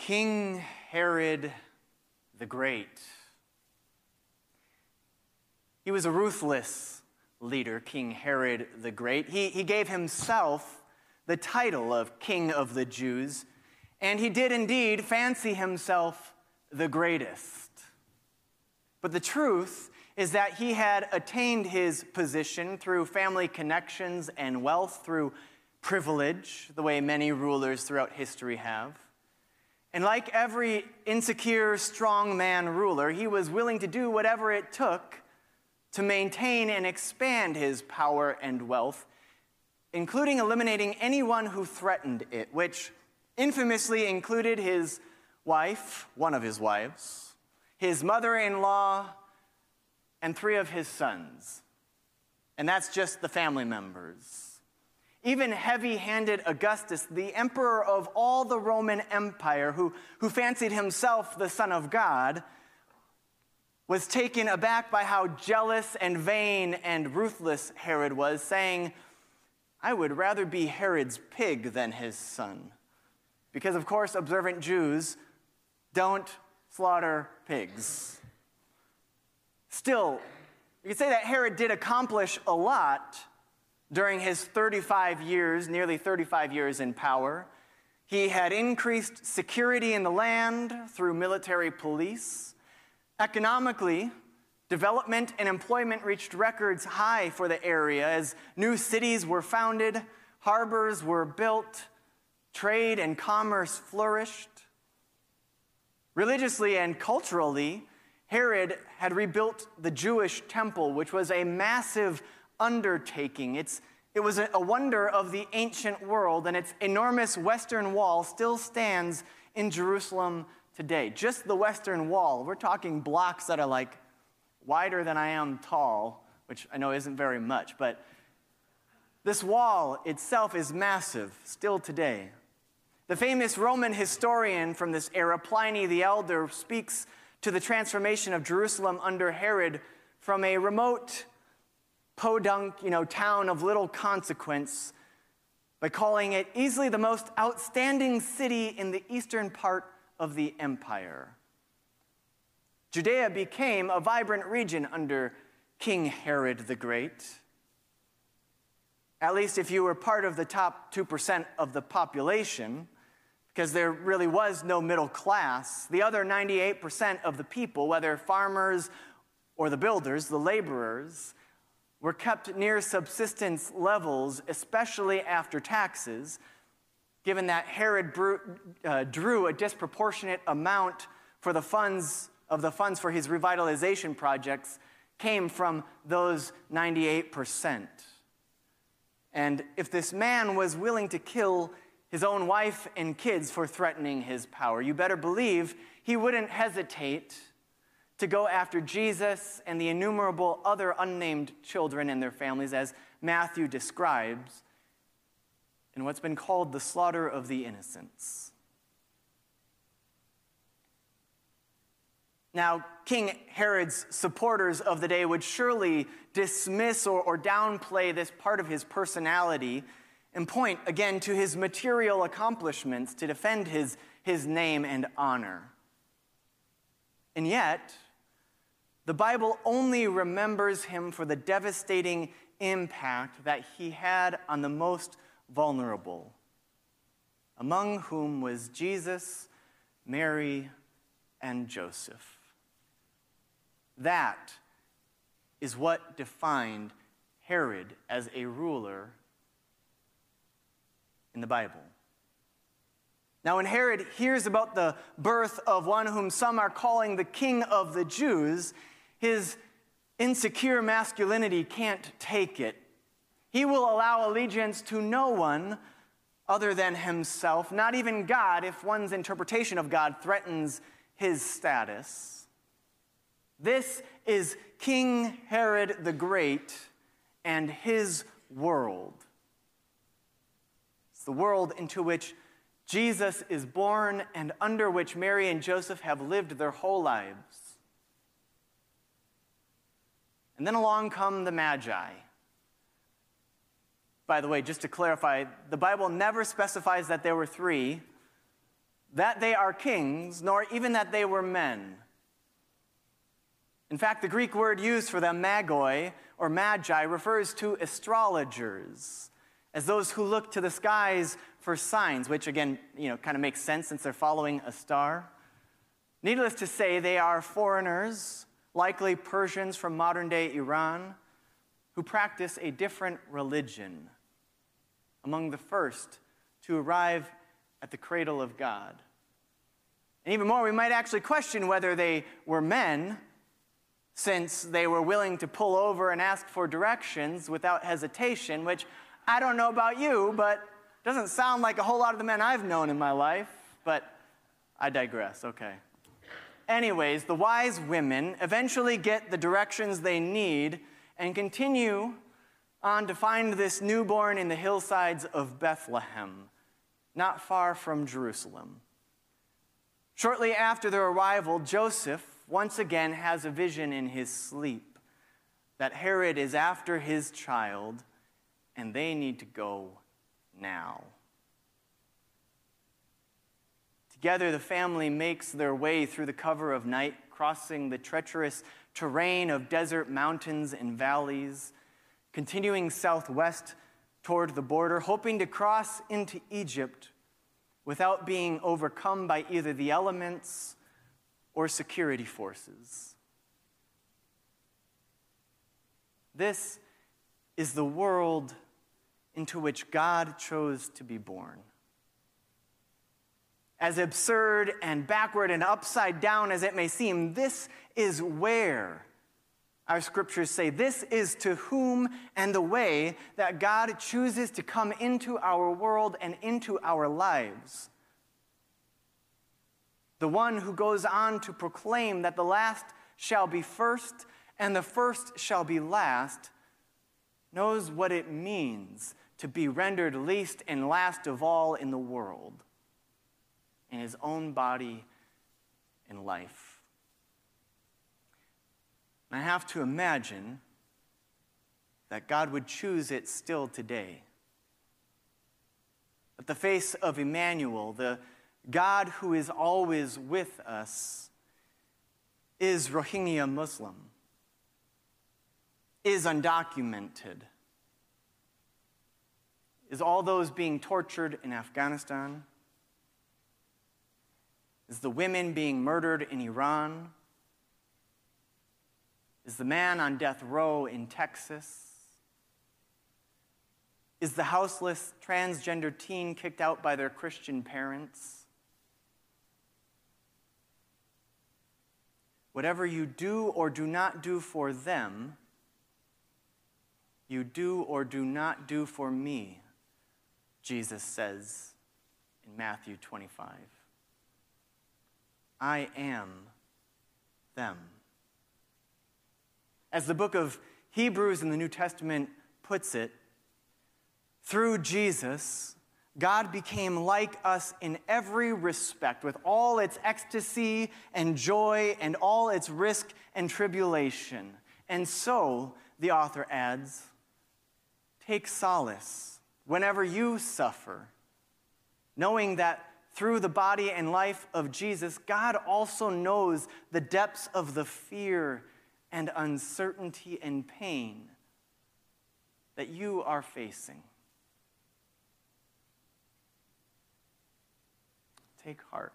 King Herod the Great. He was a ruthless leader, King Herod the Great. He, he gave himself the title of King of the Jews, and he did indeed fancy himself the greatest. But the truth is that he had attained his position through family connections and wealth, through privilege, the way many rulers throughout history have. And like every insecure, strongman ruler, he was willing to do whatever it took to maintain and expand his power and wealth, including eliminating anyone who threatened it, which infamously included his wife, one of his wives, his mother in law, and three of his sons. And that's just the family members. Even heavy handed Augustus, the emperor of all the Roman Empire, who, who fancied himself the Son of God, was taken aback by how jealous and vain and ruthless Herod was, saying, I would rather be Herod's pig than his son. Because, of course, observant Jews don't slaughter pigs. Still, you could say that Herod did accomplish a lot during his 35 years, nearly 35 years in power. He had increased security in the land through military police. Economically, development and employment reached records high for the area as new cities were founded, harbors were built, trade and commerce flourished. Religiously and culturally, Herod had rebuilt the Jewish temple, which was a massive undertaking. It's, it was a wonder of the ancient world, and its enormous western wall still stands in Jerusalem today. Just the western wall. We're talking blocks that are like wider than I am tall, which I know isn't very much, but this wall itself is massive still today. The famous Roman historian from this era, Pliny the Elder, speaks to the transformation of Jerusalem under Herod from a remote podunk, you know, town of little consequence by calling it easily the most outstanding city in the eastern part of the empire. Judea became a vibrant region under King Herod the Great. At least if you were part of the top 2% of the population, because there really was no middle class. The other 98% of the people, whether farmers or the builders, the laborers, were kept near subsistence levels, especially after taxes, given that Herod uh, drew a disproportionate amount for the funds of the funds for his revitalization projects came from those 98%. And if this man was willing to kill his own wife and kids for threatening his power, you better believe he wouldn't hesitate to go after Jesus and the innumerable other unnamed children and their families, as Matthew describes in what's been called the slaughter of the innocents. Now, King Herod's supporters of the day would surely dismiss or, or, downplay this part of his personality and point again to his material accomplishments to defend his, his name and honor. And yet, the Bible only remembers him for the devastating impact that he had on the most vulnerable, among whom was Jesus, Mary, and Joseph. That is what defined Herod as a ruler in the Bible. Now, when Herod hears about the birth of one whom some are calling the king of the Jews, his insecure masculinity can't take it. He will allow allegiance to no one other than himself, not even God, if one's interpretation of God threatens his status. This is King Herod the Great and his world. It's the world into which Jesus is born and under which Mary and Joseph have lived their whole lives. And then along come the Magi. By the way, just to clarify, the Bible never specifies that there were three. that they are kings, nor even that they were men. In fact, the Greek word used for them, magoi or magi, refers to astrologers, as those who look to the skies for signs, which again, you know, kind of makes sense since they're following a star. Needless to say, they are foreigners, likely Persians from modern day Iran, who practice a different religion, among the first to arrive at the cradle of God. And even more, we might actually question whether they were men, since they were willing to pull over and ask for directions without hesitation, which I don't know about you, but doesn't sound like a whole lot of the men I've known in my life, but I digress, okay. Anyways, the wise women eventually get the directions they need and continue on to find this newborn in the hillsides of Bethlehem, not far from Jerusalem. Shortly after their arrival, Joseph once again has a vision in his sleep that Herod is after his child and they need to go now. Together, the family makes their way through the cover of night, crossing the treacherous terrain of desert mountains and valleys, continuing southwest toward the border, hoping to cross into Egypt without being overcome by either the elements or security forces. This is the world into which God chose to be born as absurd and backward and upside down as it may seem, this is where our scriptures say this is to whom and the way that God chooses to come into our world and into our lives. The one who goes on to proclaim that the last shall be first and the first shall be last knows what it means to be rendered least and last of all in the world in his own body and life. And I have to imagine that God would choose it still today. That the face of Emmanuel, the God who is always with us, is Rohingya Muslim, is undocumented, is all those being tortured in Afghanistan, is the women being murdered in Iran? Is the man on death row in Texas? Is the houseless transgender teen kicked out by their Christian parents? Whatever you do or do not do for them, you do or do not do for me, Jesus says in Matthew 25. I am them. As the book of Hebrews in the New Testament puts it, through Jesus, God became like us in every respect, with all its ecstasy and joy and all its risk and tribulation. And so, the author adds, take solace whenever you suffer, knowing that through the body and life of Jesus, God also knows the depths of the fear and uncertainty and pain that you are facing. Take heart.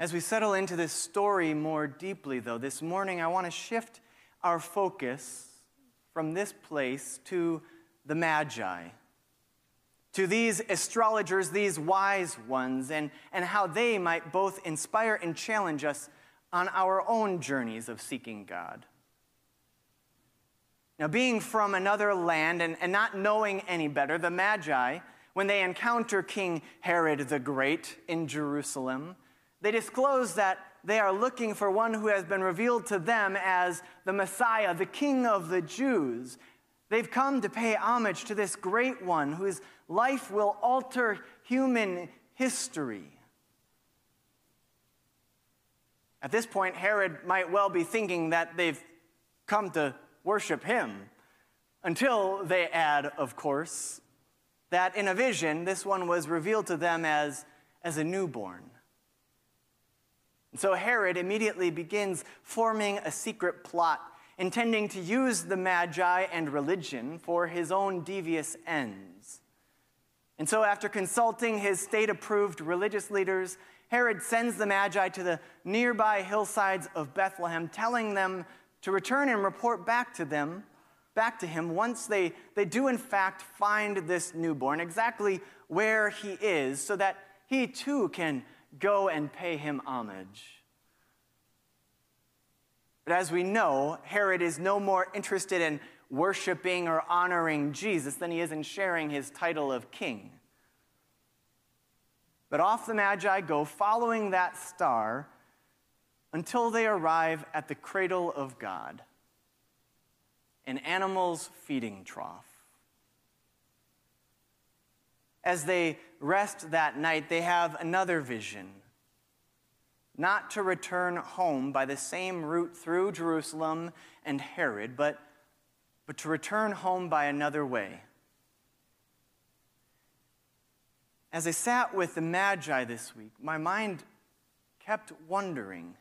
As we settle into this story more deeply, though, this morning I want to shift our focus from this place to the Magi to these astrologers, these wise ones, and, and how they might both inspire and challenge us on our own journeys of seeking God. Now, being from another land and, and not knowing any better, the Magi, when they encounter King Herod the Great in Jerusalem, they disclose that they are looking for one who has been revealed to them as the Messiah, the King of the Jews. They've come to pay homage to this great one whose life will alter human history. At this point, Herod might well be thinking that they've come to worship him, until they add, of course, that in a vision, this one was revealed to them as, as a newborn. And so Herod immediately begins forming a secret plot, intending to use the Magi and religion for his own devious ends. And so, after consulting his state approved religious leaders, Herod sends the Magi to the nearby hillsides of Bethlehem, telling them to return and report back to them, back to him, once they, they do in fact find this newborn, exactly where he is, so that he too can go and pay him homage. But as we know, Herod is no more interested in worshiping or honoring Jesus than he is in sharing his title of king. But off the Magi go, following that star, until they arrive at the cradle of God, an animal's feeding trough. As they rest that night, they have another vision not to return home by the same route through Jerusalem and Herod, but, but to return home by another way. As I sat with the Magi this week, my mind kept wondering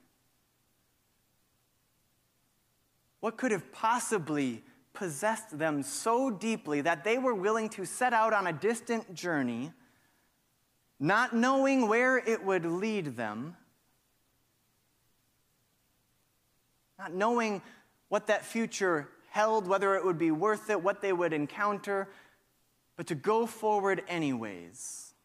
what could have possibly possessed them so deeply that they were willing to set out on a distant journey, not knowing where it would lead them, not knowing what that future held, whether it would be worth it, what they would encounter, but to go forward anyways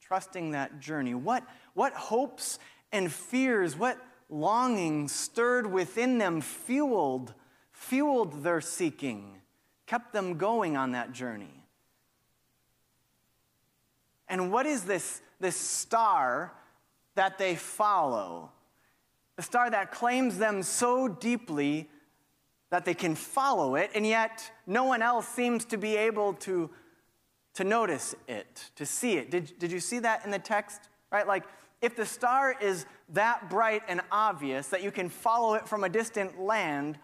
trusting that journey? What, what hopes and fears, what longings stirred within them, fueled, fueled their seeking, kept them going on that journey? And what is this, this star that they follow? The star that claims them so deeply that they can follow it, and yet no one else seems to be able to to notice it, to see it. Did, did you see that in the text? Right? Like, if the star is that bright and obvious that you can follow it from a distant land,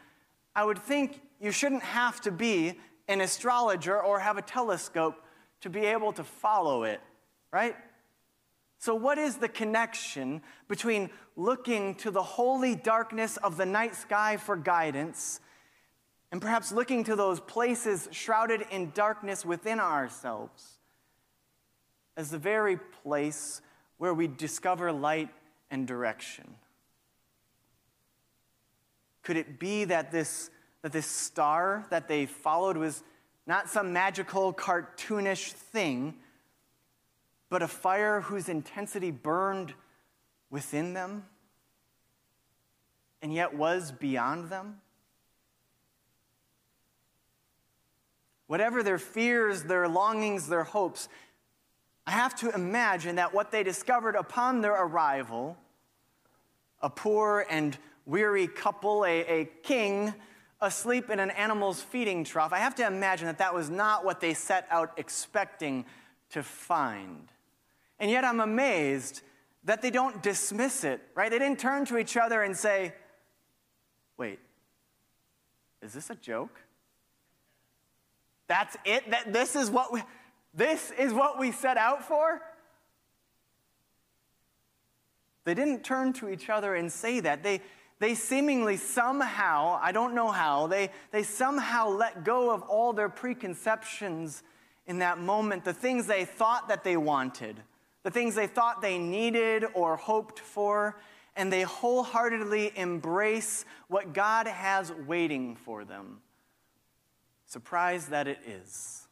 I would think you shouldn't have to be an astrologer or have a telescope to be able to follow it, right? So, what is the connection between looking to the holy darkness of the night sky for guidance and perhaps looking to those places shrouded in darkness within ourselves as the very place where we discover light and direction. Could it be that this, that this star that they followed was not some magical, cartoonish thing, but a fire whose intensity burned within them and yet was beyond them? whatever their fears, their longings, their hopes, I have to imagine that what they discovered upon their arrival, a poor and weary couple, a, a king asleep in an animal's feeding trough, I have to imagine that that was not what they set out expecting to find. And yet I'm amazed that they don't dismiss it, right? They didn't turn to each other and say, wait, is this a joke? That's it? That this is what we this is what we set out for? They didn't turn to each other and say that. They they seemingly somehow, I don't know how, they, they somehow let go of all their preconceptions in that moment, the things they thought that they wanted, the things they thought they needed or hoped for, and they wholeheartedly embrace what God has waiting for them. Surprised that it is.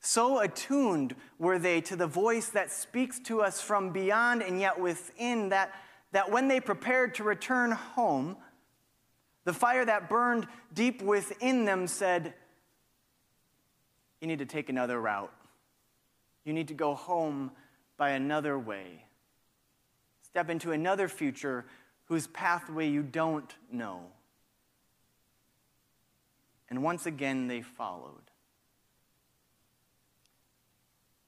So attuned were they to the voice that speaks to us from beyond and yet within, that, that when they prepared to return home, the fire that burned deep within them said, You need to take another route. You need to go home by another way. Step into another future whose pathway you don't know. And once again, they followed.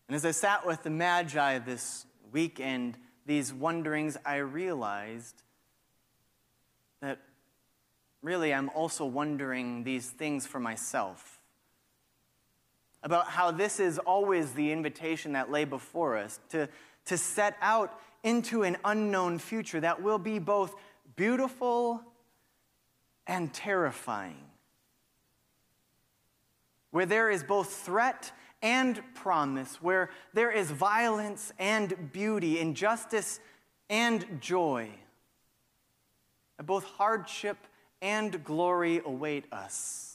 And as I sat with the Magi this weekend, these wonderings, I realized that really I'm also wondering these things for myself. About how this is always the invitation that lay before us to, to set out into an unknown future that will be both beautiful and terrifying, where there is both threat and promise, where there is violence and beauty, injustice and joy. Both hardship and glory await us.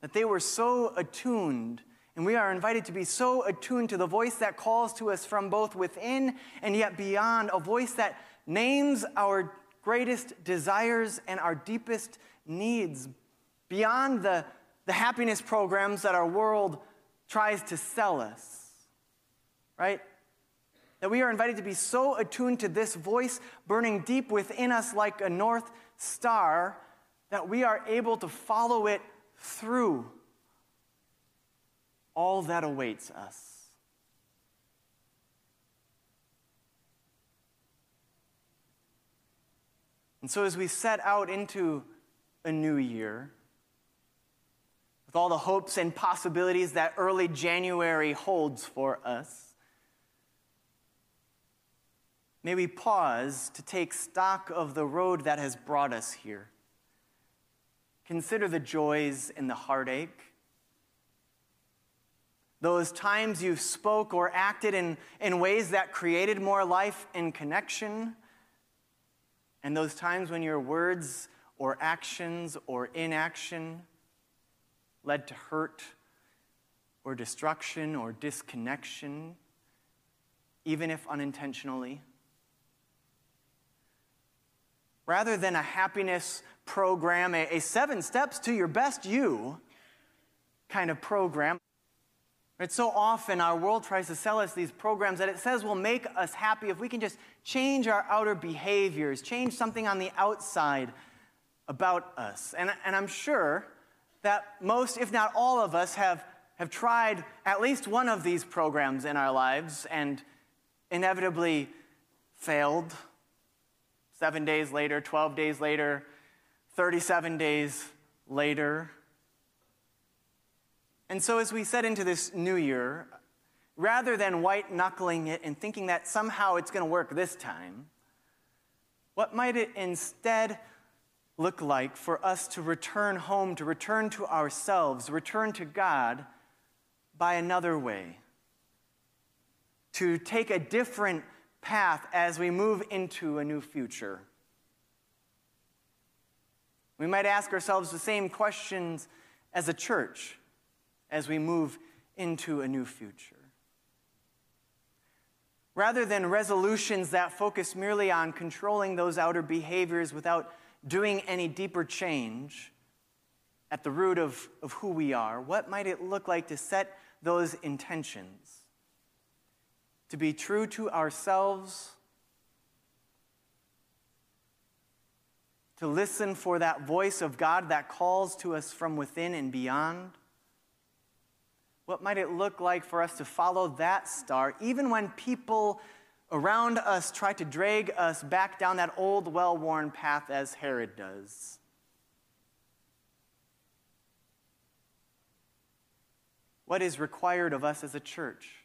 That they were so attuned, and we are invited to be so attuned to the voice that calls to us from both within and yet beyond, a voice that names our greatest desires and our deepest needs beyond the, the happiness programs that our world tries to sell us. Right? That we are invited to be so attuned to this voice burning deep within us like a north star that we are able to follow it through all that awaits us. And so, as we set out into a new year, with all the hopes and possibilities that early January holds for us, may we pause to take stock of the road that has brought us here. Consider the joys and the heartache. Those times you spoke or acted in, in ways that created more life and connection. And those times when your words or actions or inaction led to hurt or destruction or disconnection, even if unintentionally rather than a happiness program, a, a seven steps to your best you kind of program. It's so often our world tries to sell us these programs that it says will make us happy if we can just change our outer behaviors, change something on the outside about us. And, and I'm sure that most, if not all of us, have, have tried at least one of these programs in our lives and inevitably failed Seven days later, 12 days later, 37 days later. And so, as we set into this new year, rather than white knuckling it and thinking that somehow it's going to work this time, what might it instead look like for us to return home, to return to ourselves, return to God by another way? To take a different path as we move into a new future. We might ask ourselves the same questions as a church as we move into a new future. Rather than resolutions that focus merely on controlling those outer behaviors without doing any deeper change at the root of, of who we are, what might it look like to set those intentions? to be true to ourselves, to listen for that voice of God that calls to us from within and beyond? What might it look like for us to follow that star, even when people around us try to drag us back down that old, well worn path as Herod does? What is required of us as a church?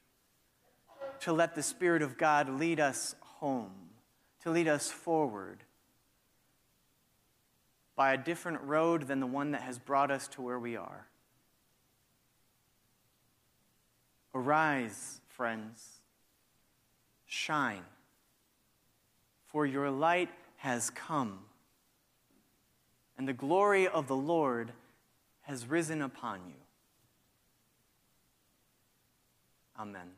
to let the Spirit of God lead us home, to lead us forward by a different road than the one that has brought us to where we are. Arise, friends, shine, for your light has come, and the glory of the Lord has risen upon you. Amen.